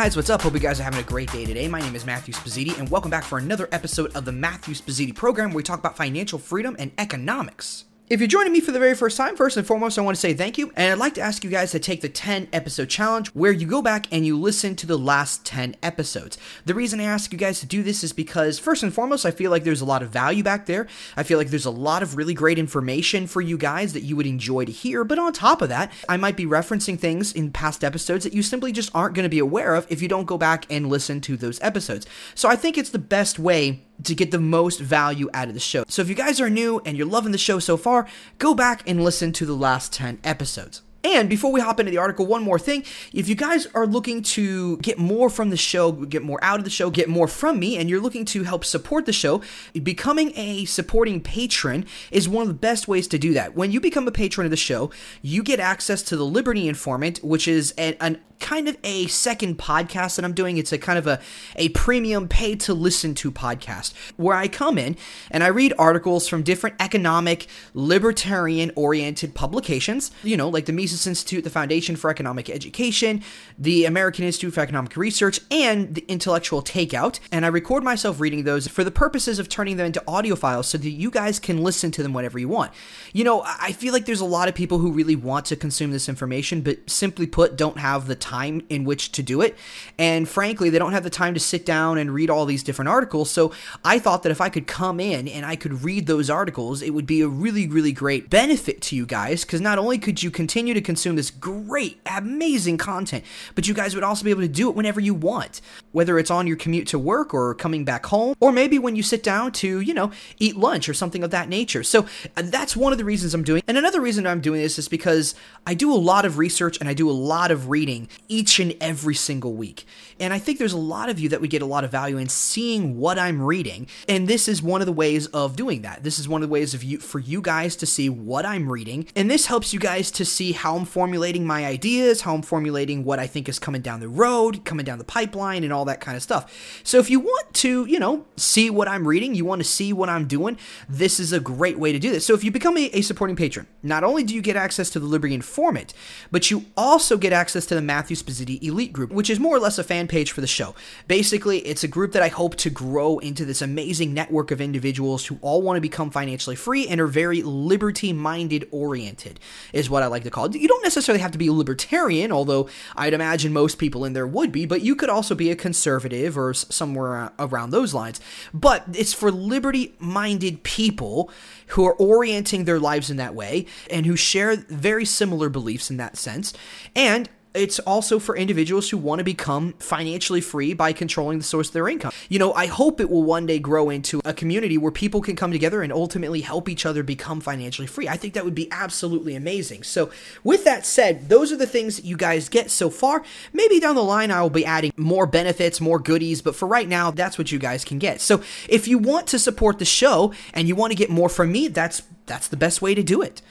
Guys, what's up? Hope you guys are having a great day today. My name is Matthew Spazziti, and welcome back for another episode of the Matthew Spazziti program where we talk about financial freedom and economics. If you're joining me for the very first time, first and foremost, I want to say thank you. And I'd like to ask you guys to take the 10 episode challenge where you go back and you listen to the last 10 episodes. The reason I ask you guys to do this is because, first and foremost, I feel like there's a lot of value back there. I feel like there's a lot of really great information for you guys that you would enjoy to hear. But on top of that, I might be referencing things in past episodes that you simply just aren't going to be aware of if you don't go back and listen to those episodes. So I think it's the best way to get the most value out of the show. So if you guys are new and you're loving the show so far, go back and listen to the last 10 episodes. And before we hop into the article, one more thing. If you guys are looking to get more from the show, get more out of the show, get more from me, and you're looking to help support the show, becoming a supporting patron is one of the best ways to do that. When you become a patron of the show, you get access to the Liberty Informant, which is an, kind of a second podcast that I'm doing. It's a kind of a, a premium pay to listen to podcast where I come in and I read articles from different economic, libertarian oriented publications, you know, like the Institute, the Foundation for Economic Education, the American Institute for Economic Research, and the Intellectual Takeout. And I record myself reading those for the purposes of turning them into audio files so that you guys can listen to them whenever you want. You know, I feel like there's a lot of people who really want to consume this information, but simply put, don't have the time in which to do it. And frankly, they don't have the time to sit down and read all these different articles. So I thought that if I could come in and I could read those articles, it would be a really, really great benefit to you guys because not only could you continue to consume this great, amazing content, but you guys would also be able to do it whenever you want, whether it's on your commute to work or coming back home, or maybe when you sit down to, you know, eat lunch or something of that nature. So uh, that's one of the reasons I'm doing. And another reason I'm doing this is because I do a lot of research and I do a lot of reading each and every single week. And I think there's a lot of you that would get a lot of value in seeing what I'm reading. And this is one of the ways of doing that. This is one of the ways of you for you guys to see what I'm reading. And this helps you guys to see how I'm formulating my ideas, how I'm formulating what I think is coming down the road, coming down the pipeline, and all that kind of stuff. So if you want to, you know, see what I'm reading, you want to see what I'm doing, this is a great way to do this. So if you become a, a supporting patron, not only do you get access to the Liberty Informant, but you also get access to the Matthew Spazziti Elite Group, which is more or less a fan page for the show. Basically, it's a group that I hope to grow into this amazing network of individuals who all want to become financially free and are very liberty minded oriented, is what I like to call it. You don't necessarily have to be a libertarian, although I'd imagine most people in there would be, but you could also be a conservative or somewhere around those lines. But it's for liberty minded people who are orienting their lives in that way and who share very similar beliefs in that sense. And it's also for individuals who want to become financially free by controlling the source of their income. You know, I hope it will one day grow into a community where people can come together and ultimately help each other become financially free. I think that would be absolutely amazing. So, with that said, those are the things that you guys get so far. Maybe down the line, I will be adding more benefits, more goodies, but for right now, that's what you guys can get. So, if you want to support the show and you want to get more from me, that's that's the best way to do it.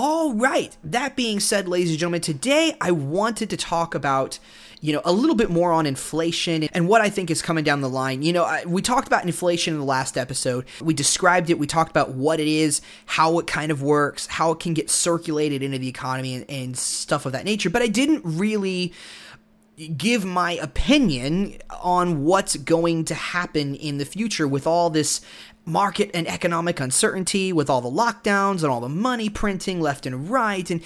All right. That being said, ladies and gentlemen, today I wanted to talk about you know, a little bit more on inflation and what I think is coming down the line. You know, I, we talked about inflation in the last episode. We described it. We talked about what it is, how it kind of works, how it can get circulated into the economy and, and stuff of that nature. But I didn't really give my opinion on what's going to happen in the future with all this market and economic uncertainty with all the lockdowns and all the money printing left and right. And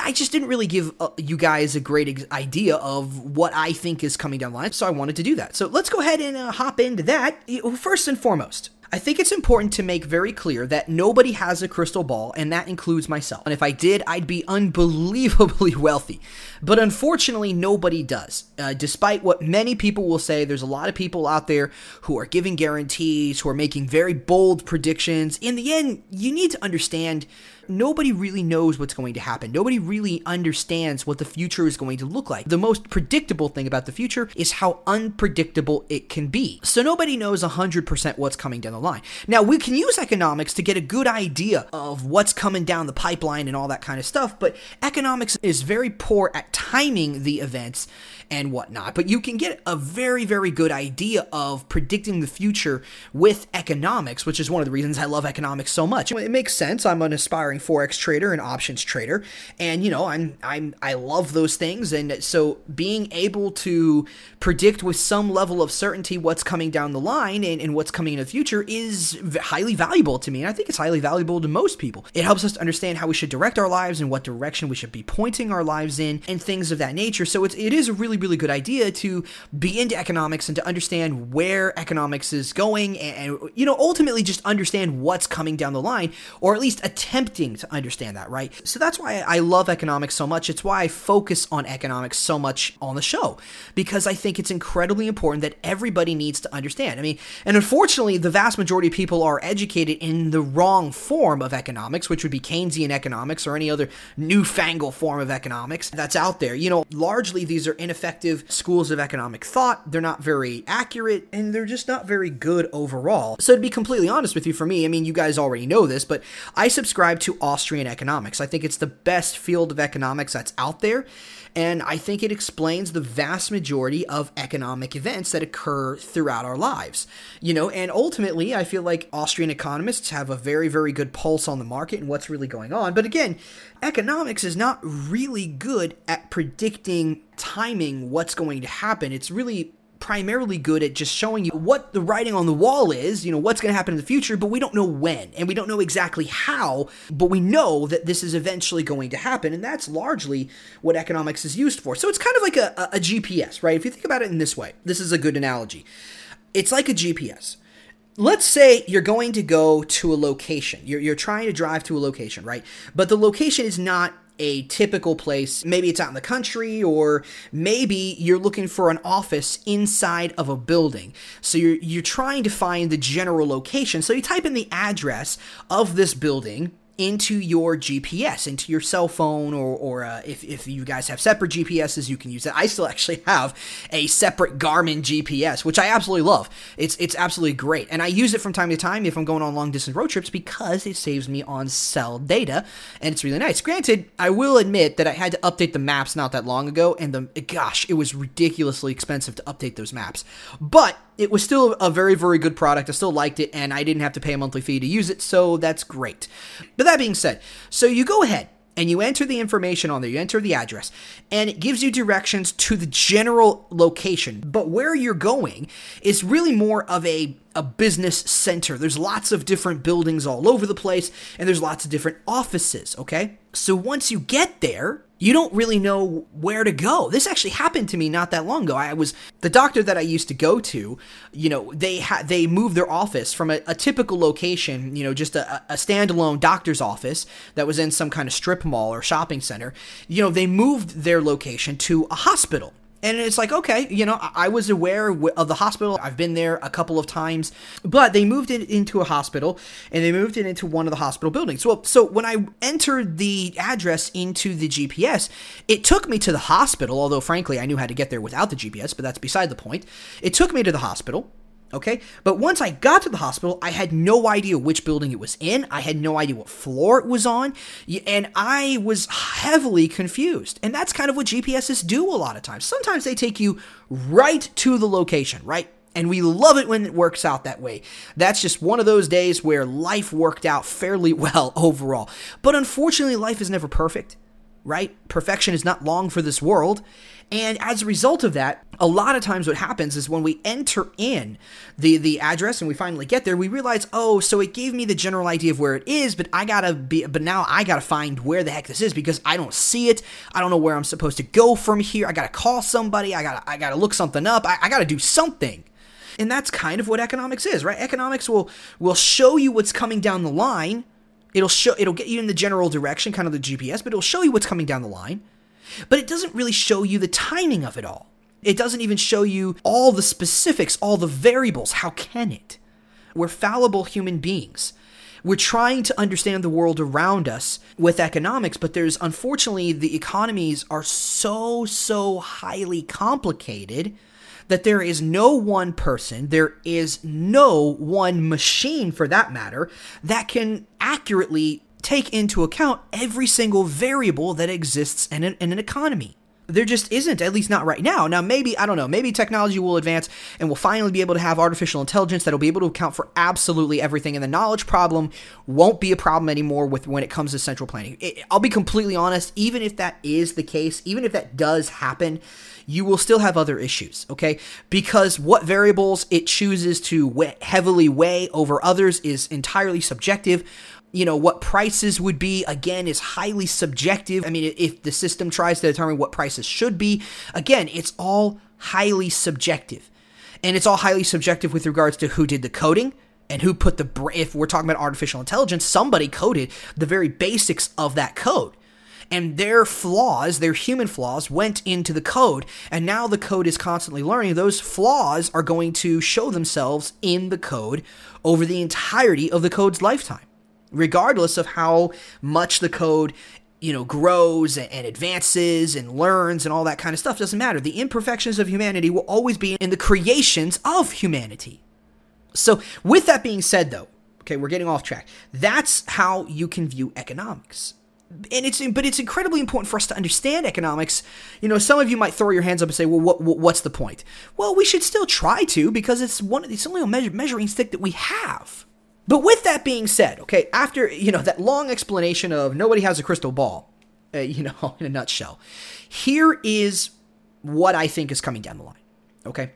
I just didn't really give uh, you guys a great idea of what I think is coming down the line. So I wanted to do that. So let's go ahead and uh, hop into that. First and foremost, I think it's important to make very clear that nobody has a crystal ball, and that includes myself. And if I did, I'd be unbelievably wealthy. But unfortunately, nobody does. Uh, despite what many people will say, there's a lot of people out there who are giving guarantees, who are making very bold predictions. In the end, you need to understand nobody really knows what's going to happen. Nobody really understands what the future is going to look like. The most predictable thing about the future is how unpredictable it can be. So nobody knows 100% what's coming down the line. Now, we can use economics to get a good idea of what's coming down the pipeline and all that kind of stuff, but economics is very poor at timing the events and whatnot. But you can get a very, very good idea of predicting the future with economics, which is one of the reasons I love economics so much. It makes sense. I'm an aspiring forex trader and options trader, and you know, I'm I'm I love those things, and so being able to predict with some level of certainty what's coming down the line and, and what's coming in the future is highly valuable to me, and I think it's highly valuable to most people. It helps us to understand how we should direct our lives and what direction we should be pointing our lives in, and things of that nature. So it's it is a really really good idea to be into economics and to understand where economics is going, and, and you know, ultimately just understand what's coming down the line, or at least attempting to understand that, right? So that's why I love economics so much. It's why I focus on economics so much on the show, because I think it's incredibly important that everybody needs to understand. I mean, and unfortunately, the vast majority of people are educated in the wrong form of economics, which would be Keynesian economics or any other newfangled form of economics that's out there. You know, largely these are ineffective schools of economic thought. They're not very accurate and they're just not very good overall. So, to be completely honest with you, for me, I mean, you guys already know this, but I subscribe to Austrian economics. I think it's the best field of economics that's out there. And I think it explains the vast majority of economic events that occur throughout our lives. You know, and ultimately, I feel like Austrian economists have a very, very good pulse on the market and what's really going on. But again, economics is not really good at predicting timing what's going to happen. It's really primarily good at just showing you what the writing on the wall is, you know, what's going to happen in the future, but we don't know when and we don't know exactly how, but we know that this is eventually going to happen. And that's largely what economics is used for. So it's kind of like a, a, a GPS, right? If you think about it in this way, this is a good analogy. It's like a GPS let's say you're going to go to a location. You're, you're trying to drive to a location, right? But the location is not a typical place. Maybe it's out in the country, or maybe you're looking for an office inside of a building. So you're you're trying to find the general location. So you type in the address of this building into your GPS, into your cell phone, or, or uh, if, if you guys have separate GPSs, you can use that. I still actually have a separate Garmin GPS, which I absolutely love. It's it's absolutely great, and I use it from time to time if I'm going on long distance road trips because it saves me on cell data, and it's really nice. Granted, I will admit that I had to update the maps not that long ago, and the gosh, it was ridiculously expensive to update those maps, but it was still a very, very good product. I still liked it, and I didn't have to pay a monthly fee to use it, so that's great. But that being said, so you go ahead and you enter the information on there, you enter the address, and it gives you directions to the general location. But where you're going is really more of a, a business center. There's lots of different buildings all over the place, and there's lots of different offices, okay? So once you get there, you don't really know where to go. This actually happened to me not that long ago. I was the doctor that I used to go to. You know, they had they moved their office from a, a typical location. You know, just a, a standalone doctor's office that was in some kind of strip mall or shopping center. You know, they moved their location to a hospital and it's like, okay, you know, I was aware of the hospital. I've been there a couple of times, but they moved it into a hospital and they moved it into one of the hospital buildings. Well, so when I entered the address into the GPS, it took me to the hospital, although frankly, I knew how to get there without the GPS, but that's beside the point. It took me to the hospital. Okay. But once I got to the hospital, I had no idea which building it was in. I had no idea what floor it was on. And I was heavily confused. And that's kind of what GPSs do a lot of times. Sometimes they take you right to the location, right? And we love it when it works out that way. That's just one of those days where life worked out fairly well overall. But unfortunately, life is never perfect right? Perfection is not long for this world. And as a result of that, a lot of times what happens is when we enter in the, the address and we finally get there, we realize, oh, so it gave me the general idea of where it is, but I gotta be, but now I gotta find where the heck this is because I don't see it. I don't know where I'm supposed to go from here. I gotta call somebody. I gotta, I gotta look something up. I, I gotta do something. And that's kind of what economics is, right? Economics will, will show you what's coming down the line It'll show it'll get you in the general direction, kind of the GPS, but it'll show you what's coming down the line. But it doesn't really show you the timing of it all. It doesn't even show you all the specifics, all the variables. How can it? We're fallible human beings. We're trying to understand the world around us with economics, but there's unfortunately the economies are so, so highly complicated that there is no one person, there is no one machine for that matter, that can accurately take into account every single variable that exists in an, in an economy. There just isn't, at least not right now. Now, maybe, I don't know, maybe technology will advance and we'll finally be able to have artificial intelligence that'll be able to account for absolutely everything, and the knowledge problem won't be a problem anymore with when it comes to central planning. It, I'll be completely honest, even if that is the case, even if that does happen, you will still have other issues, okay? Because what variables it chooses to heavily weigh over others is entirely subjective you know what prices would be again is highly subjective i mean if the system tries to determine what prices should be again it's all highly subjective and it's all highly subjective with regards to who did the coding and who put the if we're talking about artificial intelligence somebody coded the very basics of that code and their flaws, their human flaws, went into the code. And now the code is constantly learning. Those flaws are going to show themselves in the code over the entirety of the code's lifetime regardless of how much the code you know grows and advances and learns and all that kind of stuff doesn't matter the imperfections of humanity will always be in the creations of humanity so with that being said though okay we're getting off track that's how you can view economics and it's but it's incredibly important for us to understand economics. You know, some of you might throw your hands up and say, "Well, what, what what's the point?" Well, we should still try to because it's one it's only a measure, measuring stick that we have. But with that being said, okay, after, you know, that long explanation of nobody has a crystal ball, uh, you know, in a nutshell, here is what I think is coming down the line, okay?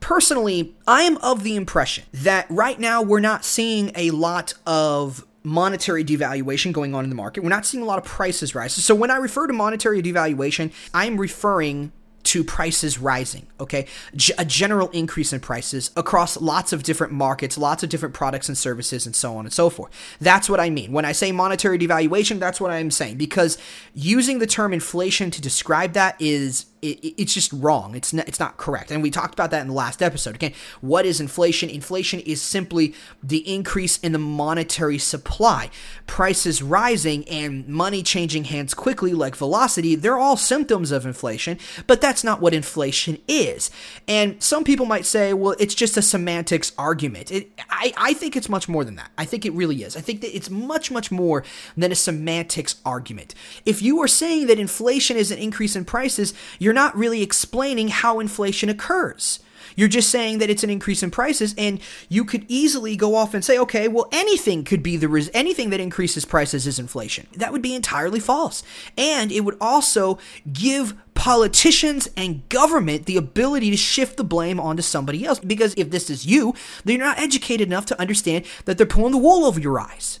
Personally, I am of the impression that right now we're not seeing a lot of monetary devaluation going on in the market. We're not seeing a lot of prices rise. So when I refer to monetary devaluation, I'm referring to prices rising, okay? G- a general increase in prices across lots of different markets, lots of different products and services, and so on and so forth. That's what I mean. When I say monetary devaluation, that's what I'm saying because using the term inflation to describe that is it, it's just wrong. It's not, it's not correct. And we talked about that in the last episode. Again, what is inflation? Inflation is simply the increase in the monetary supply. Prices rising and money changing hands quickly, like velocity, they're all symptoms of inflation, but that's not what inflation is. And some people might say, well, it's just a semantics argument. It, I, I think it's much more than that. I think it really is. I think that it's much, much more than a semantics argument. If you are saying that inflation is an increase in prices, you're you're not really explaining how inflation occurs. You're just saying that it's an increase in prices, and you could easily go off and say, okay, well, anything could be the res- anything that increases prices is inflation. That would be entirely false, and it would also give politicians and government the ability to shift the blame onto somebody else. Because if this is you, then you're not educated enough to understand that they're pulling the wool over your eyes.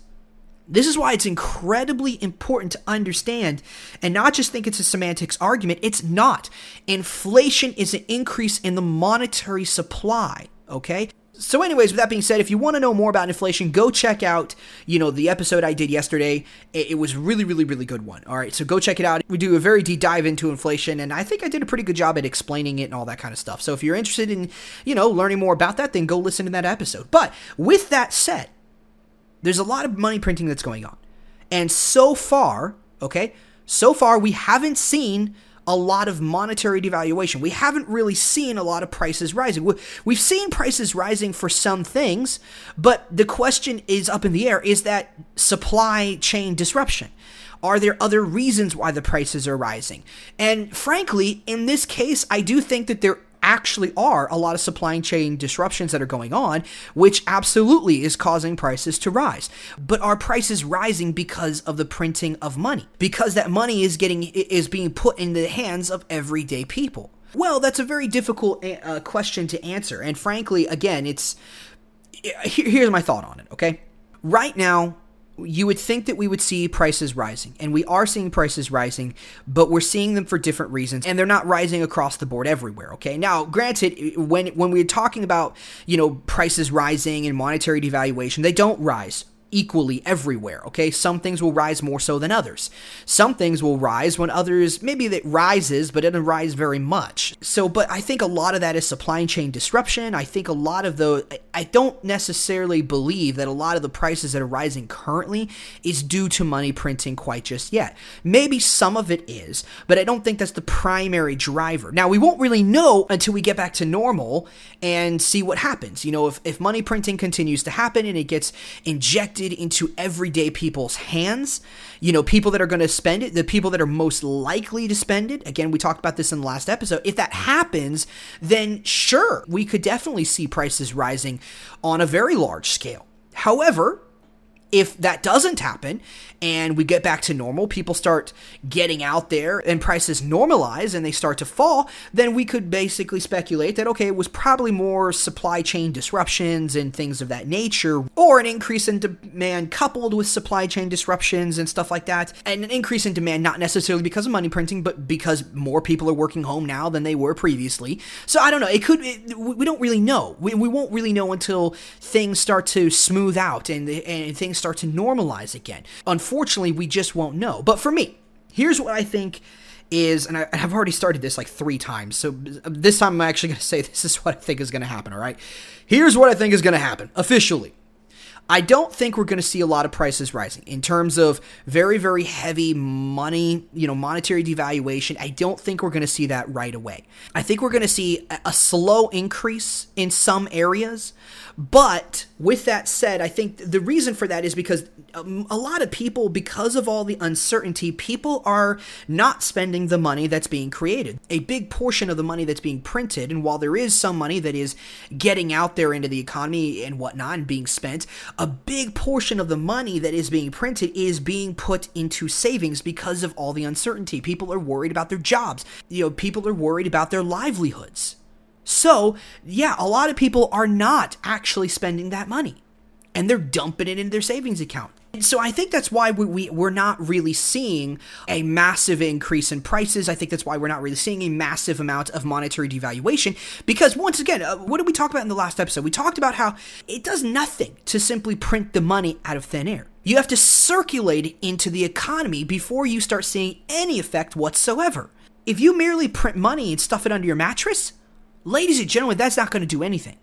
This is why it's incredibly important to understand and not just think it's a semantics argument. It's not. Inflation is an increase in the monetary supply, okay? So anyways, with that being said, if you want to know more about inflation, go check out, you know, the episode I did yesterday. It, was really, really, really good one. All right, so go check it out. We do a very deep dive into inflation, and I think I did a pretty good job at explaining it and all that kind of stuff. So if you're interested in, you know, learning more about that, then go listen to that episode. But with that said, there's a lot of money printing that's going on. And so far, okay, so far we haven't seen a lot of monetary devaluation. We haven't really seen a lot of prices rising. We've seen prices rising for some things, but the question is up in the air is that supply chain disruption? Are there other reasons why the prices are rising? And frankly, in this case, I do think that there actually are a lot of supply chain disruptions that are going on, which absolutely is causing prices to rise. But are prices rising because of the printing of money? Because that money is getting is being put in the hands of everyday people. Well, that's a very difficult uh, question to answer, and frankly, again, it's here's my thought on it. Okay, right now you would think that we would see prices rising, and we are seeing prices rising, but we're seeing them for different reasons, and they're not rising across the board everywhere. Okay, now granted, when when we're talking about you know prices rising and monetary devaluation, they don't rise equally everywhere, okay? Some things will rise more so than others. Some things will rise when others, maybe it rises, but it doesn't rise very much. So, but I think a lot of that is supply chain disruption. I think a lot of the, I don't necessarily believe that a lot of the prices that are rising currently is due to money printing quite just yet. Maybe some of it is, but I don't think that's the primary driver. Now, we won't really know until we get back to normal and see what happens. You know, if, if money printing continues to happen and it gets injected into everyday people's hands. You know, people that are going to spend it, the people that are most likely to spend it. Again, we talked about this in the last episode. If that happens, then sure, we could definitely see prices rising on a very large scale. However, if that doesn't happen and we get back to normal, people start getting out there and prices normalize and they start to fall, then we could basically speculate that, okay, it was probably more supply chain disruptions and things of that nature, or an increase in demand coupled with supply chain disruptions and stuff like that. And an increase in demand, not necessarily because of money printing, but because more people are working home now than they were previously. So I don't know. It could, it, we don't really know. We, we won't really know until things start to smooth out and, and things start to normalize again. Unfortunately, we just won't know. But for me, here's what I think is, and I, have already started this like three times. So this time I'm actually going to say this is what I think is going to happen, all right? Here's what I think is going to happen officially. I don't think we're going to see a lot of prices rising in terms of very, very heavy money, you know, monetary devaluation. I don't think we're going to see that right away. I think we're going to see a slow increase in some areas, but with that said, I think the reason for that is because um, a lot of people, because of all the uncertainty, people are not spending the money that's being created. A big portion of the money that's being printed, and while there is some money that is getting out there into the economy and whatnot and being spent, a big portion of the money that is being printed is being put into savings because of all the uncertainty. People are worried about their jobs. You know, people are worried about their livelihoods. So, yeah, a lot of people are not actually spending that money and they're dumping it into their savings account. So I think that's why we, we we're not really seeing a massive increase in prices. I think that's why we're not really seeing a massive amount of monetary devaluation because once again, uh, what did we talk about in the last episode? We talked about how it does nothing to simply print the money out of thin air. You have to circulate it into the economy before you start seeing any effect whatsoever. If you merely print money and stuff it under your mattress, Ladies and gentlemen, that's not going to do anything.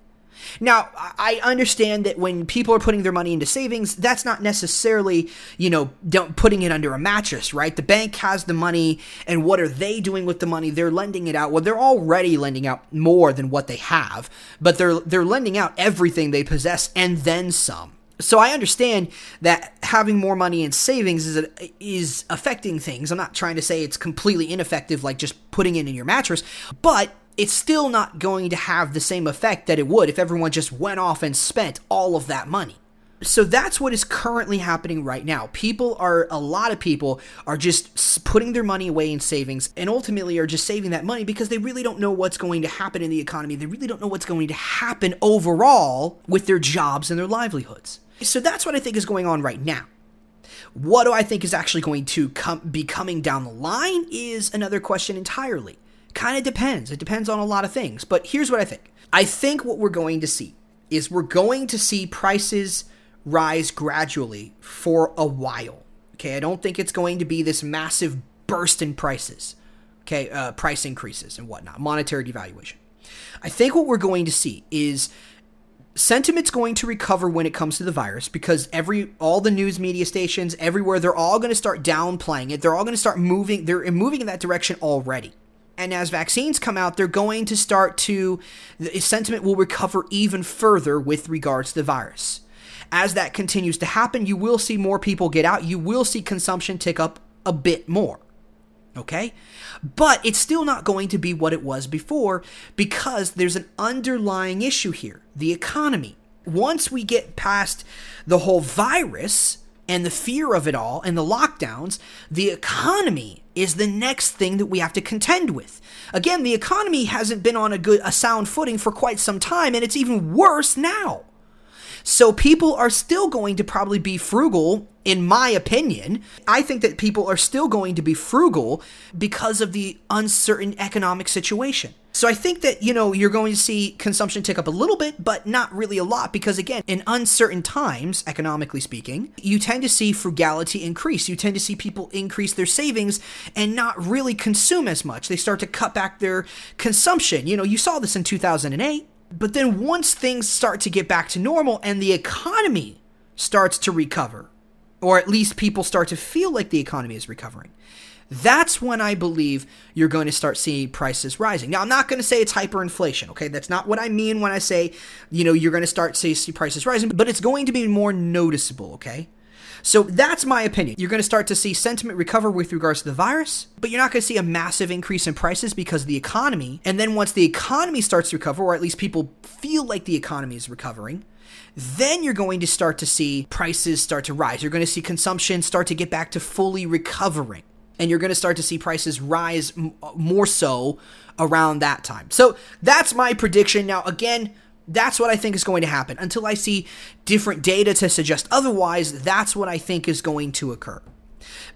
Now, I understand that when people are putting their money into savings, that's not necessarily, you know, putting it under a mattress, right? The bank has the money, and what are they doing with the money? They're lending it out. Well, they're already lending out more than what they have, but they're they're lending out everything they possess and then some. So I understand that having more money in savings is is affecting things. I'm not trying to say it's completely ineffective, like just putting it in your mattress, but it's still not going to have the same effect that it would if everyone just went off and spent all of that money. So that's what is currently happening right now. People are, a lot of people are just putting their money away in savings and ultimately are just saving that money because they really don't know what's going to happen in the economy. They really don't know what's going to happen overall with their jobs and their livelihoods. So that's what I think is going on right now. What do I think is actually going to come, be coming down the line is another question entirely. Kind of depends. It depends on a lot of things. But here's what I think I think what we're going to see is we're going to see prices rise gradually for a while. Okay, I don't think it's going to be this massive burst in prices. Okay, uh, price increases and whatnot, monetary devaluation. I think what we're going to see is sentiment's going to recover when it comes to the virus because every all the news media stations everywhere they're all going to start downplaying it. They're all going to start moving. They're moving in that direction already. And as vaccines come out, they're going to start to, the sentiment will recover even further with regards to the virus. As that continues to happen, you will see more people get out. You will see consumption tick up a bit more. Okay? But it's still not going to be what it was before because there's an underlying issue here the economy. Once we get past the whole virus, and the fear of it all and the lockdowns, the economy is the next thing that we have to contend with. Again, the economy hasn't been on a good a sound footing for quite some time and it's even worse now. So people are still going to probably be frugal, in my opinion. I think that people are still going to be frugal because of the uncertain economic situation. So I think that, you know, you're going to see consumption tick up a little bit, but not really a lot because, again, in uncertain times, economically speaking, you tend to see frugality increase. You tend to see people increase their savings and not really consume as much. They start to cut back their consumption. You know, you saw this in 2008. But then once things start to get back to normal and the economy starts to recover, or at least people start to feel like the economy is recovering, that's when I believe you're going to start seeing prices rising. Now, I'm not going to say it's hyperinflation, okay? That's not what I mean when I say, you know, you're going to start to see prices rising, but it's going to be more noticeable, okay? So that's my opinion. You're going to start to see sentiment recover with regards to the virus, but you're not going to see a massive increase in prices because of the economy. And then once the economy starts to recover, or at least people feel like the economy is recovering, then you're going to start to see prices start to rise. You're going to see consumption start to get back to fully recovering. And you're going to start to see prices rise m- more so around that time. So that's my prediction. Now, again, that's what I think is going to happen. Until I see different data to suggest otherwise, that's what I think is going to occur.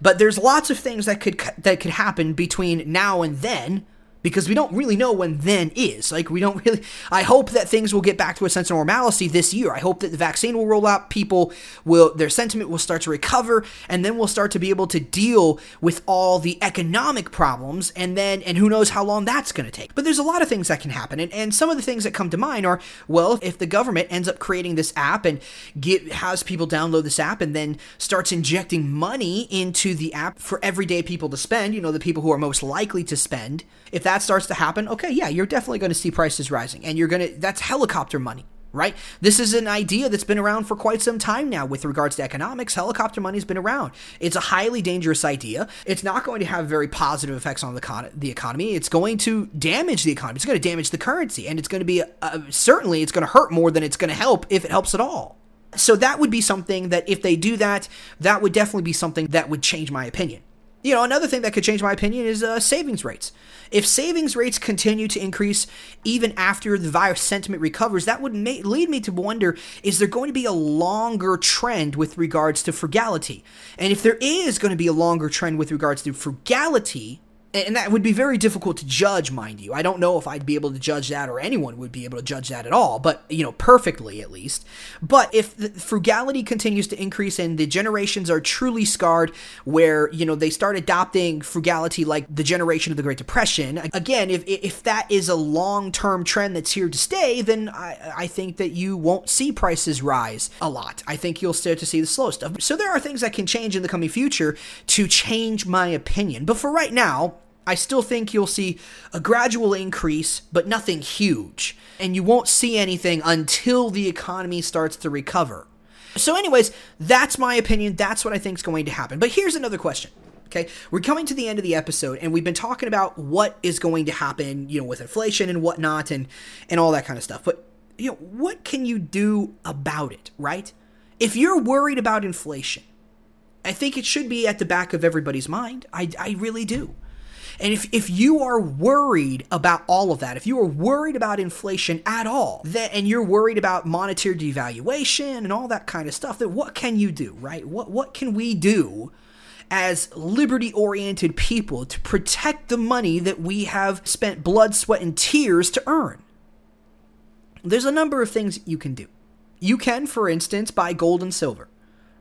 But there's lots of things that could that could happen between now and then because we don't really know when then is. Like, we don't really. I hope that things will get back to a sense of normalcy this year. I hope that the vaccine will roll out, people will, their sentiment will start to recover, and then we'll start to be able to deal with all the economic problems, and then, and who knows how long that's going to take. But there's a lot of things that can happen, and, and some of the things that come to mind are, well, if the government ends up creating this app and get, has people download this app and then starts injecting money into the app for everyday people to spend, you know, the people who are most likely to spend, if that starts to happen, okay, yeah, you're definitely going to see prices rising. And you're going to, that's helicopter money, right? This is an idea that's been around for quite some time now with regards to economics. Helicopter money's been around. It's a highly dangerous idea. It's not going to have very positive effects on the, con- the economy. It's going to damage the economy. It's going to damage the currency. And it's going to be, uh, certainly, it's going to hurt more than it's going to help if it helps at all. So that would be something that if they do that, that would definitely be something that would change my opinion. You know, another thing that could change my opinion is uh, savings rates. If savings rates continue to increase even after the virus sentiment recovers, that would ma- lead me to wonder is there going to be a longer trend with regards to frugality? And if there is going to be a longer trend with regards to frugality, and that would be very difficult to judge, mind you. I don't know if I'd be able to judge that or anyone would be able to judge that at all, but, you know, perfectly at least. But if frugality continues to increase and the generations are truly scarred, where, you know, they start adopting frugality like the generation of the Great Depression, again, if, if that is a long term trend that's here to stay, then I, I think that you won't see prices rise a lot. I think you'll start to see the slow stuff. So there are things that can change in the coming future to change my opinion. But for right now, I still think you'll see a gradual increase, but nothing huge. And you won't see anything until the economy starts to recover. So, anyways, that's my opinion. That's what I think is going to happen. But here's another question. Okay, we're coming to the end of the episode, and we've been talking about what is going to happen, you know, with inflation and whatnot, and and all that kind of stuff. But you know, what can you do about it, right? If you're worried about inflation, I think it should be at the back of everybody's mind. I, I really do. And if, if you are worried about all of that, if you are worried about inflation at all, then, and you're worried about monetary devaluation and all that kind of stuff, then what can you do, right? What, what can we do as liberty oriented people to protect the money that we have spent blood, sweat, and tears to earn? There's a number of things you can do. You can, for instance, buy gold and silver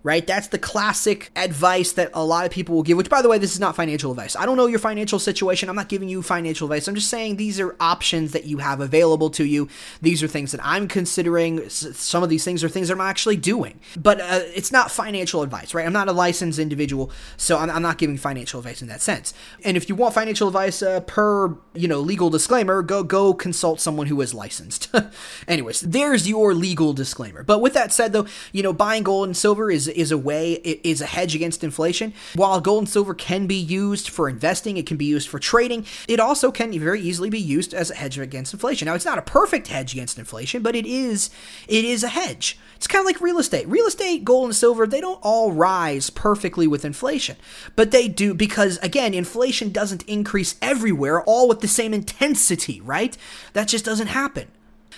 right? That's the classic advice that a lot of people will give, which, by the way, this is not financial advice. I don't know your financial situation. I'm not giving you financial advice. I'm just saying these are options that you have available to you. These are things that I'm considering. Some of these things are things that I'm actually doing. But uh, it's not financial advice, right? I'm not a licensed individual, so I'm, I'm, not giving financial advice in that sense. And if you want financial advice uh, per, you know, legal disclaimer, go go consult someone who is licensed. Anyways, there's your legal disclaimer. But with that said, though, you know, buying gold and silver is is a way, is a hedge against inflation. While gold and silver can be used for investing, it can be used for trading, it also can very easily be used as a hedge against inflation. Now, it's not a perfect hedge against inflation, but it is it is a hedge. It's kind of like real estate. Real estate, gold and silver, they don't all rise perfectly with inflation, but they do because again, inflation doesn't increase everywhere all with the same intensity, right? That just doesn't happen.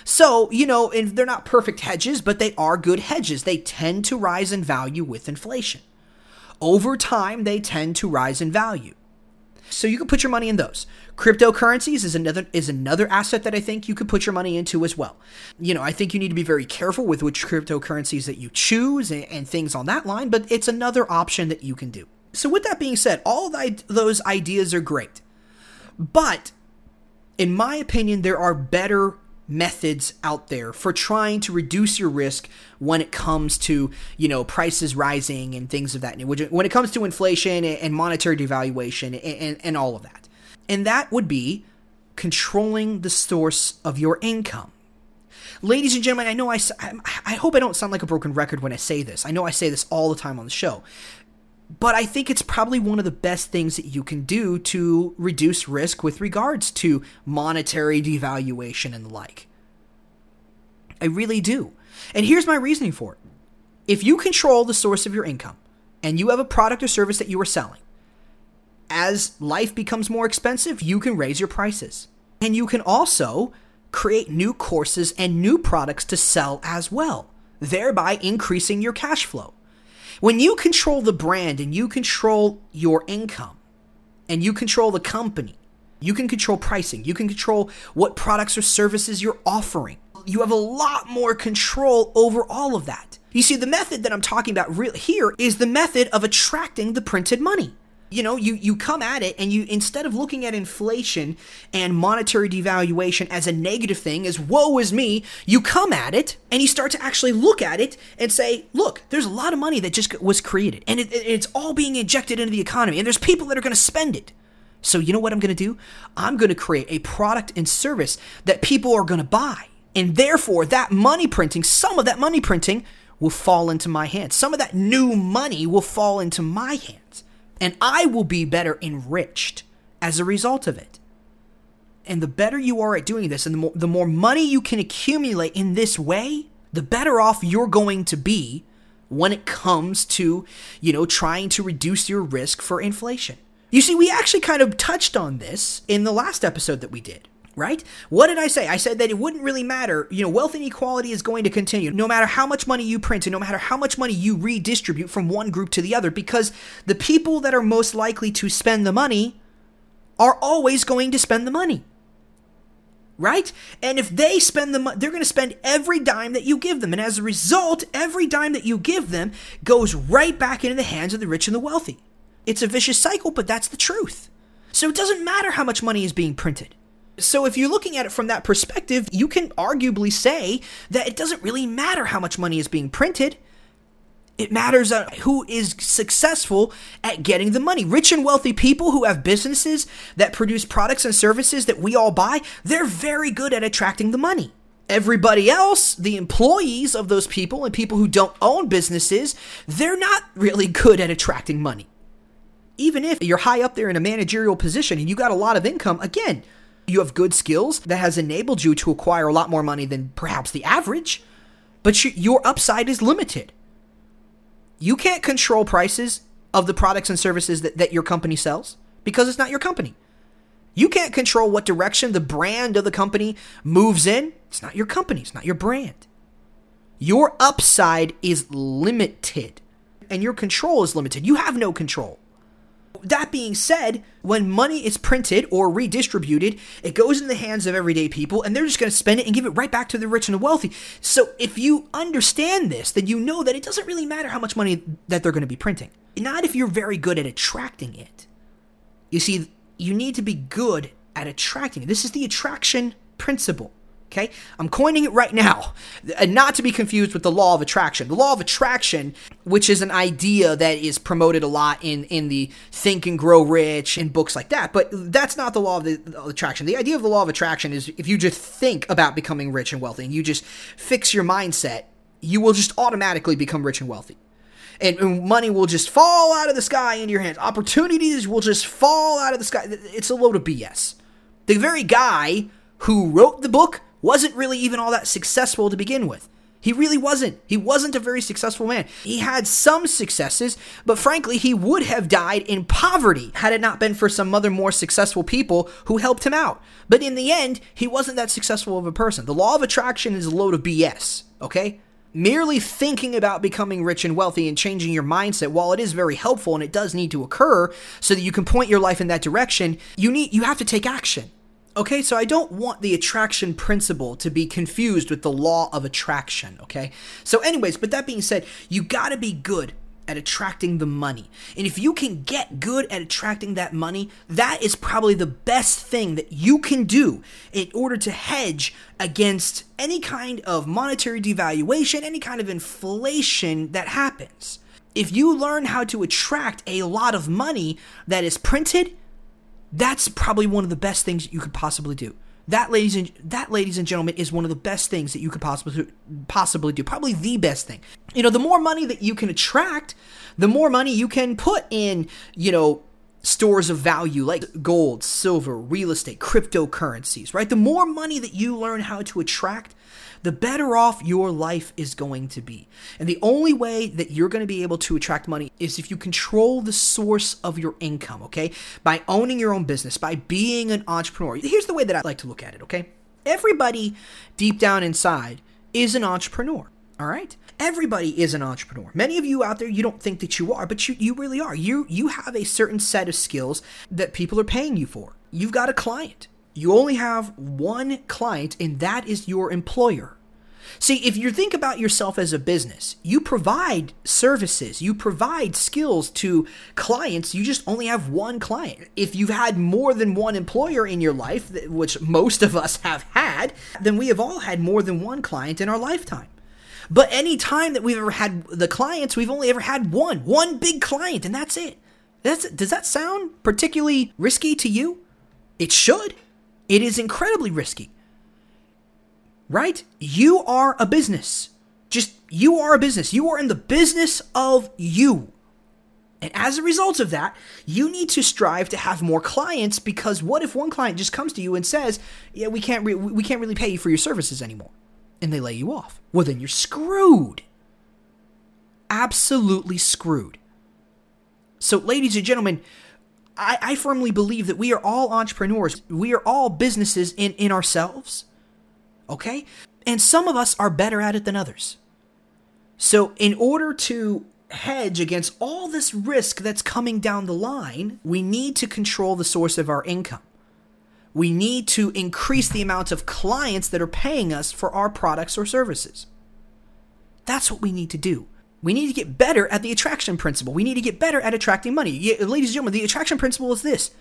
So, you know, and they're not perfect hedges, but they are good hedges. They tend to rise in value with inflation. Over time, they tend to rise in value. So you can put your money in those. Cryptocurrencies is another is another asset that I think you could put your money into as well. You know, I think you need to be very careful with which cryptocurrencies that you choose and, and things on that line, but it's another option that you can do. So with that being said, all those ideas are great. But in my opinion, there are better methods out there for trying to reduce your risk when it comes to you know prices rising and things of that nature when it comes to inflation and monetary devaluation and, and, and all of that. And that would be controlling the source of your income. Ladies and gentlemen i know I, I hope i don't sound like a broken record when i say this. I know i say this all the time on the show but I think it's probably one of the best things that you can do to reduce risk with regards to monetary devaluation and the like. I really do. And here's my reasoning for it. If you control the source of your income and you have a product or service that you are selling, as life becomes more expensive, you can raise your prices. And you can also create new courses and new products to sell as well, thereby increasing your cash flow. When you control the brand and you control your income and you control the company, you can control pricing, you can control what products or services you're offering. You have a lot more control over all of that. You see, the method that I'm talking about here is the method of attracting the printed money you know you you come at it and you instead of looking at inflation and monetary devaluation as a negative thing as woe is me you come at it and you start to actually look at it and say look there's a lot of money that just was created and it, it's all being injected into the economy and there's people that are going to spend it. So you know what i'm going to do? I'm going to create a product and service that people are going to buy and therefore that money printing some of that money printing will fall into my hands. Some of that new money will fall into my hands and I will be better enriched as a result of it. And the better you are at doing this, and the more, the more money you can accumulate in this way, the better off you're going to be when it comes to, you know, trying to reduce your risk for inflation. You see, we actually kind of touched on this in the last episode that we did right? What did I say? I said that it wouldn't really matter. You know, wealth inequality is going to continue no matter how much money you print and no matter how much money you redistribute from one group to the other because the people that are most likely to spend the money are always going to spend the money. Right? And if they spend the money, they're going to spend every dime that you give them. And as a result, every dime that you give them goes right back into the hands of the rich and the wealthy. It's a vicious cycle, but that's the truth. So it doesn't matter how much money is being printed. So, if you're looking at it from that perspective, you can arguably say that it doesn't really matter how much money is being printed. It matters who is successful at getting the money. Rich and wealthy people who have businesses that produce products and services that we all buy, they're very good at attracting the money. Everybody else, the employees of those people and people who don't own businesses, they're not really good at attracting money. Even if you're high up there in a managerial position and you got a lot of income, again, you have good skills that has enabled you to acquire a lot more money than perhaps the average, but your upside is limited. You can't control prices of the products and services that, that your company sells because it's not your company. You can't control what direction the brand of the company moves in. It's not your company, it's not your brand. Your upside is limited and your control is limited. You have no control. That being said, when money is printed or redistributed, it goes in the hands of everyday people and they're just going to spend it and give it right back to the rich and the wealthy. So if you understand this, then you know that it doesn't really matter how much money that they're going to be printing. Not if you're very good at attracting it. You see, you need to be good at attracting it. This is the attraction principle. Okay? I'm coining it right now, and not to be confused with the law of attraction. The law of attraction, which is an idea that is promoted a lot in, in the Think and Grow Rich and books like that, but that's not the law of, the, of attraction. The idea of the law of attraction is if you just think about becoming rich and wealthy and you just fix your mindset, you will just automatically become rich and wealthy. And, and money will just fall out of the sky into your hands. Opportunities will just fall out of the sky. It's a load of BS. The very guy who wrote the book wasn't really even all that successful to begin with. He really wasn't. He wasn't a very successful man. He had some successes, but frankly, he would have died in poverty had it not been for some other more successful people who helped him out. But in the end, he wasn't that successful of a person. The law of attraction is a load of BS, okay? Merely thinking about becoming rich and wealthy and changing your mindset, while it is very helpful and it does need to occur so that you can point your life in that direction, you need you have to take action. Okay, so I don't want the attraction principle to be confused with the law of attraction, okay? So, anyways, but that being said, you gotta be good at attracting the money. And if you can get good at attracting that money, that is probably the best thing that you can do in order to hedge against any kind of monetary devaluation, any kind of inflation that happens. If you learn how to attract a lot of money that is printed, that's probably one of the best things you could possibly do. That, ladies and that, ladies and gentlemen, is one of the best things that you could possibly possibly do. Probably the best thing. You know, the more money that you can attract, the more money you can put in. You know, stores of value like gold, silver, real estate, cryptocurrencies. Right. The more money that you learn how to attract, the better off your life is going to be. And the only way that you're going to be able to attract money is if you control the source of your income, okay? By owning your own business, by being an entrepreneur. Here's the way that I like to look at it, okay? Everybody deep down inside is an entrepreneur, all right? Everybody is an entrepreneur. Many of you out there, you don't think that you are, but you, you really are. You you have a certain set of skills that people are paying you for. You've got a client. You only have one client, and that is your employer. See, if you think about yourself as a business, you provide services, you provide skills to clients, you just only have one client. If you've had more than one employer in your life, which most of us have had, then we have all had more than one client in our lifetime. But any time that we've ever had the clients, we've only ever had one, one big client, and that's it. That's, does that sound particularly risky to you? It should. It is incredibly risky right? You are a business. Just you are a business. You are in the business of you. And as a result of that, you need to strive to have more clients because what if one client just comes to you and says, "Yeah, we can't re- we can't really pay you for your services anymore." And they lay you off. Well, then you're screwed. Absolutely screwed. So, ladies and gentlemen, I, I firmly believe that we are all entrepreneurs. We are all businesses in, in ourselves okay? And some of us are better at it than others. So, in order to hedge against all this risk that's coming down the line, we need to control the source of our income. We need to increase the amount of clients that are paying us for our products or services. That's what we need to do. We need to get better at the attraction principle. We need to get better at attracting money. Yeah, ladies and gentlemen, the attraction principle is this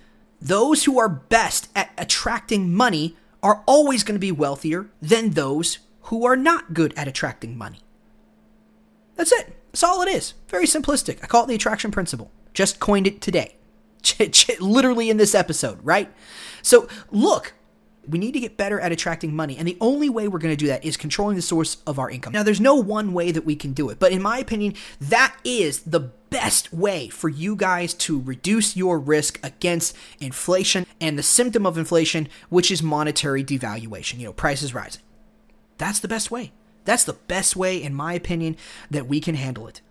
those who are best at attracting money are always going to be wealthier than those who are not good at attracting money. That's it. That's all it is. Very simplistic. I call it the attraction principle. Just coined it today. Literally in this episode, right? So, look, we need to get better at attracting money. And the only way we're going to do that is controlling the source of our income. Now, there's no one way that we can do it, but in my opinion, that is the best way for you guys to reduce your risk against inflation and the symptom of inflation, which is monetary devaluation, you know, prices rising. That's the best way. That's the best way, in my opinion, that we can handle it.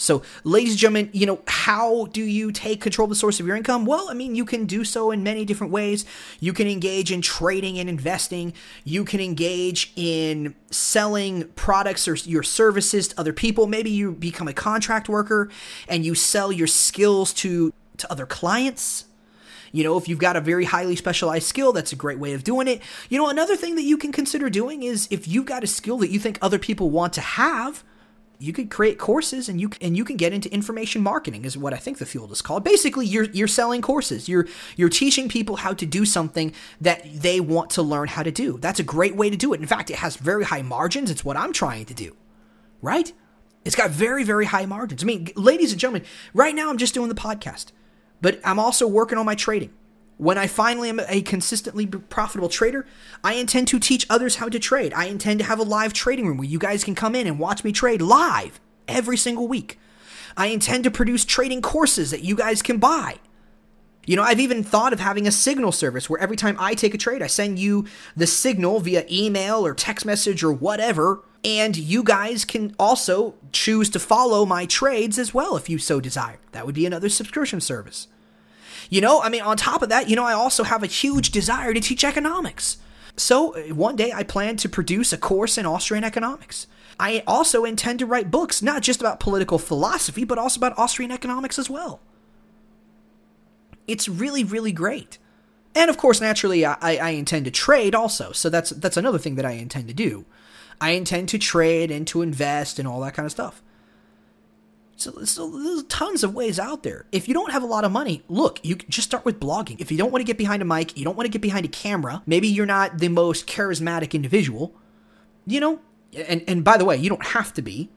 So, ladies and gentlemen, you know, how do you take control of the source of your income? Well, I mean, you can do so in many different ways. You can engage in trading and investing. You can engage in selling products or your services to other people. Maybe you become a contract worker and you sell your skills to to other clients. You know, if you've got a very highly specialized skill, that's a great way of doing it. You know, another thing that you can consider doing is if you've got a skill that you think other people want to have, you could create courses and you and you can get into information marketing is what I think the field is called. Basically, you're you're selling courses. You're you're teaching people how to do something that they want to learn how to do. That's a great way to do it. In fact, it has very high margins. It's what I'm trying to do. Right? It's got very very high margins. I mean, ladies and gentlemen, right now I'm just doing the podcast, but I'm also working on my trading. When I finally am a consistently profitable trader, I intend to teach others how to trade. I intend to have a live trading room where you guys can come in and watch me trade live every single week. I intend to produce trading courses that you guys can buy. You know, I've even thought of having a signal service where every time I take a trade, I send you the signal via email or text message or whatever. And you guys can also choose to follow my trades as well if you so desire. That would be another subscription service. You know, I mean, on top of that, you know, I also have a huge desire to teach economics. So uh, one day I plan to produce a course in Austrian economics. I also intend to write books, not just about political philosophy, but also about Austrian economics as well. It's really, really great. And of course, naturally, I, I intend to trade also. So that's that's another thing that I intend to do. I intend to trade and to invest and all that kind of stuff. So, so there's tons of ways out there. If you don't have a lot of money, look, you just start with blogging. If you don't want to get behind a mic, you don't want to get behind a camera, maybe you're not the most charismatic individual, you know, and, and by the way, you don't have to be,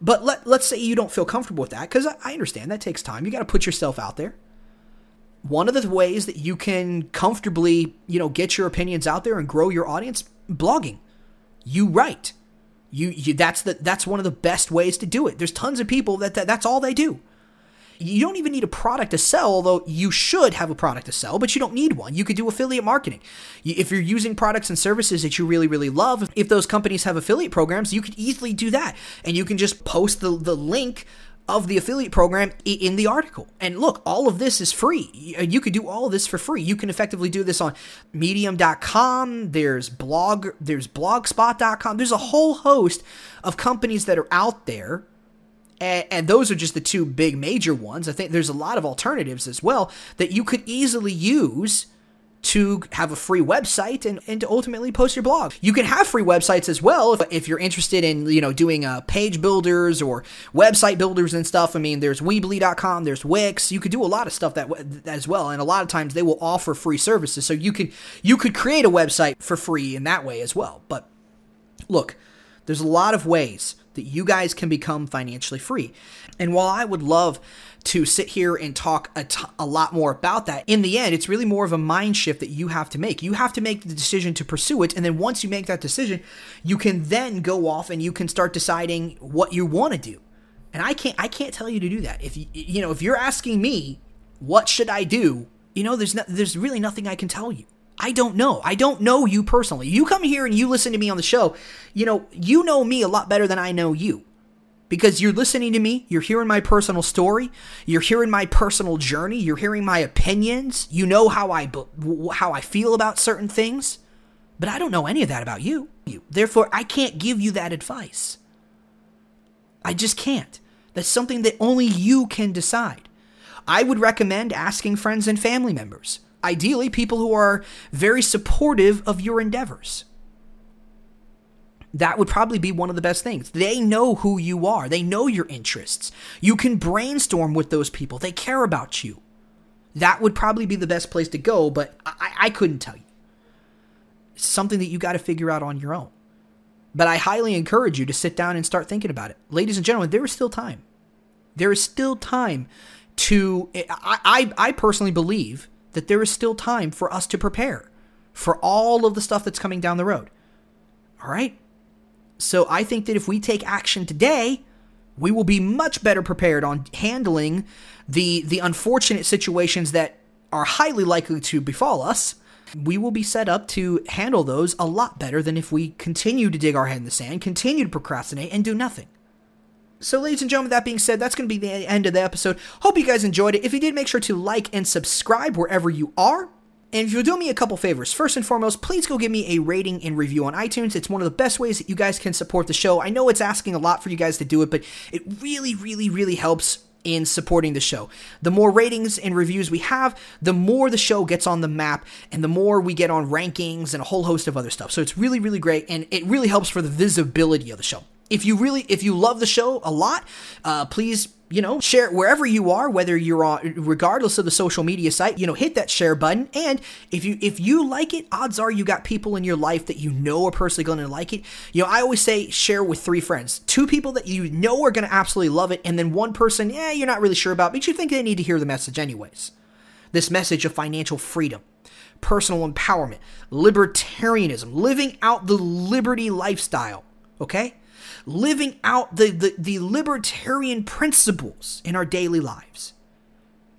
but let, let's say you don't feel comfortable with that, because I, I understand that takes time. You got to put yourself out there. One of the ways that you can comfortably, you know, get your opinions out there and grow your audience, blogging. You write you, you that's the that's one of the best ways to do it. There's tons of people that, that that's all they do. You don't even need a product to sell, although you should have a product to sell, but you don't need one. You could do affiliate marketing. If you're using products and services that you really, really love, if those companies have affiliate programs, you could easily do that. And you can just post the, the link of the affiliate program in the article. And look, all of this is free. Uh, you could do all of this for free. You can effectively do this on medium.com, there's blog, there's blogspot.com. There's a whole host of companies that are out there and, and, those are just the two big major ones. I think there's a lot of alternatives as well that you could easily use to have a free website and, and to ultimately post your blog. You can have free websites as well if, if you're interested in, you know, doing uh, page builders or website builders and stuff. I mean, there's Weebly.com, there's Wix. You could do a lot of stuff that, that as well. And a lot of times they will offer free services. So you can you could create a website for free in that way as well. But look, there's a lot of ways that you guys can become financially free. And while I would love to sit here and talk a, t- a lot more about that. In the end, it's really more of a mind shift that you have to make. You have to make the decision to pursue it. And then once you make that decision, you can then go off and you can start deciding what you want to do. And I can't I can't tell you to do that. If you you know, if you're asking me what should I do, you know, there's no, there's really nothing I can tell you. I don't know. I don't know you personally. You come here and you listen to me on the show. You know, you know me a lot better than I know you because you're listening to me, you're hearing my personal story, you're hearing my personal journey, you're hearing my opinions, you know how I how I feel about certain things, but I don't know any of that about you. Therefore, I can't give you that advice. I just can't. That's something that only you can decide. I would recommend asking friends and family members, ideally people who are very supportive of your endeavors that would probably be one of the best things. They know who you are, they know your interests. You can brainstorm with those people, they care about you. That would probably be the best place to go, but I, I couldn't tell you. It's something that you got to figure out on your own. But I highly encourage you to sit down and start thinking about it. Ladies and gentlemen, there is still time. There is still time to. I, I, I personally believe that there is still time for us to prepare for all of the stuff that's coming down the road. All right? So I think that if we take action today, we will be much better prepared on handling the the unfortunate situations that are highly likely to befall us. We will be set up to handle those a lot better than if we continue to dig our head in the sand, continue to procrastinate, and do nothing. So, ladies and gentlemen, that being said, that's going to be the end of the episode. Hope you guys enjoyed it. If you did, make sure to like and subscribe wherever you are. And if you'll do me a couple favors, first and foremost, please go give me a rating and review on iTunes. It's one of the best ways that you guys can support the show. I know it's asking a lot for you guys to do it, but it really, really, really helps in supporting the show. The more ratings and reviews we have, the more the show gets on the map and the more we get on rankings and a whole host of other stuff. So it's really, really great and it really helps for the visibility of the show. If you really, if you love the show a lot, uh, please you know, share wherever you are, whether you're on, regardless of the social media site, you know, hit that share button. And if you, if you like it, odds are you got people in your life that you know are personally going to like it. You know, I always say share with three friends, two people that you know are going to absolutely love it. And then one person, yeah, you're not really sure about, but you think they need to hear the message anyways. This message of financial freedom, personal empowerment, libertarianism, living out the liberty lifestyle. Okay? Living out the, the, the libertarian principles in our daily lives.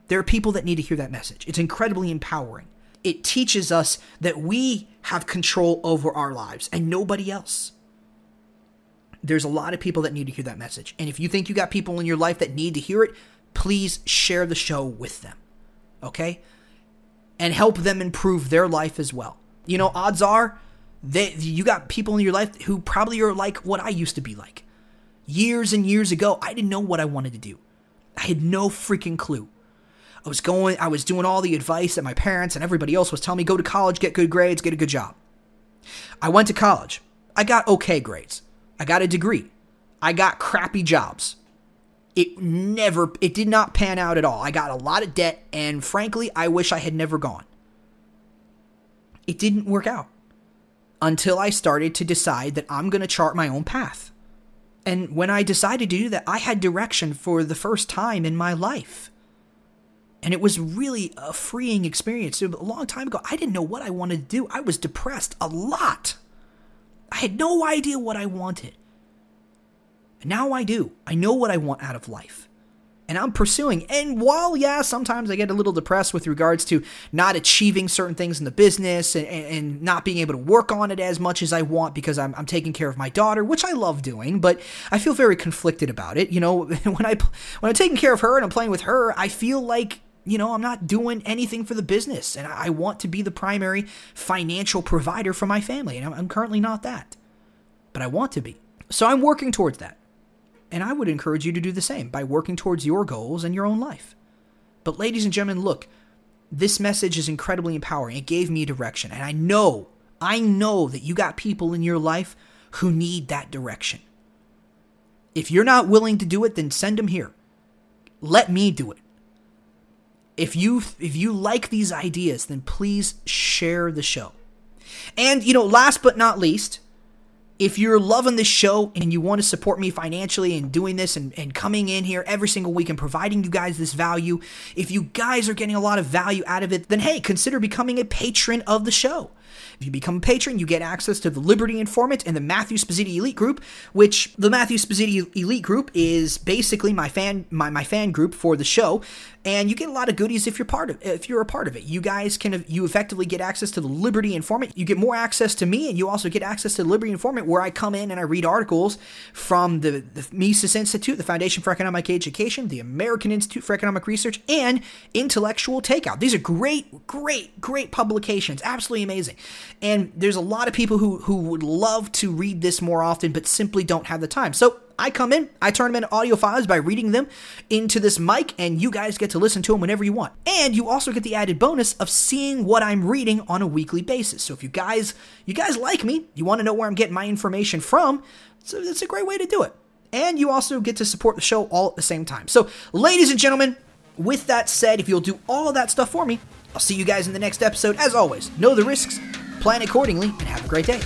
There are people that need to hear that message. It's incredibly empowering. It teaches us that we have control over our lives and nobody else. There's a lot of people that need to hear that message. And if you think you got people in your life that need to hear it, please share the show with them. Okay? And help them improve their life as well. You know, odds are they, you got people in your life who probably are like what I used to be like. Years and years ago, I didn't know what I wanted to do. I had no freaking clue. I was going, I was doing all the advice that my parents and everybody else was telling me go to college, get good grades, get a good job. I went to college. I got okay grades. I got a degree. I got crappy jobs. it never, it did not pan out at all. I got a lot of debt, and frankly, I wish I had never gone. It didn't work out until I started to decide that I'm going to chart my own path. And when I decided to do that, I had direction for the first time in my life. And it was really a freeing experience. A long time ago, I didn't know what I wanted to do. I was depressed a lot. I had no idea what I wanted. And now I do. I know what I want out of life. And I'm pursuing. And while, yeah, sometimes I get a little depressed with regards to not achieving certain things in the business and, and not being able to work on it as much as I want because I'm, I'm taking care of my daughter, which I love doing, but I feel very conflicted about it. You know, when, I, when I'm taking care of her and I'm playing with her, I feel like you know, I'm not doing anything for the business, and I want to be the primary financial provider for my family, and I'm currently not that. But I want to be. So I'm working towards that. And I would encourage you to do the same by working towards your goals and your own life. But, ladies and gentlemen, look, this message is incredibly empowering. It gave me direction. And I know, I know that you got people in your life who need that direction. If you're not willing to do it, then send them here. Let me do it if you if you like these ideas, then please share the show. And you know, last but not least, if you're loving this show and you want to support me financially and doing this and, and coming in here every single week and providing you guys this value, if you guys are getting a lot of value out of it, then hey, consider becoming a patron of the show. If you become a patron, you get access to the Liberty Informant and the Matthew Spazzini Elite Group, which the Matthew Spazzini Elite Group is basically my fan my, my fan group for the show, and you get a lot of goodies if you're part of if you're a part of it. You guys can you effectively get access to the Liberty Informant. You get more access to me, and you also get access to the Liberty Informant, where I come in and I read articles from the, the Mises Institute, the Foundation for Economic Education, the American Institute for Economic Research, and Intellectual Takeout. These are great, great, great publications. Absolutely amazing. And there's a lot of people who, who would love to read this more often, but simply don't have the time. So I come in, I turn them into audio files by reading them into this mic, and you guys get to listen to them whenever you want. And you also get the added bonus of seeing what I'm reading on a weekly basis. So if you guys you guys like me, you want to know where I'm getting my information from, so that's a great way to do it. And you also get to support the show all at the same time. So, ladies and gentlemen, with that said, if you'll do all that stuff for me, I'll see you guys in the next episode. As always, know the risks, plan accordingly, and have a great day.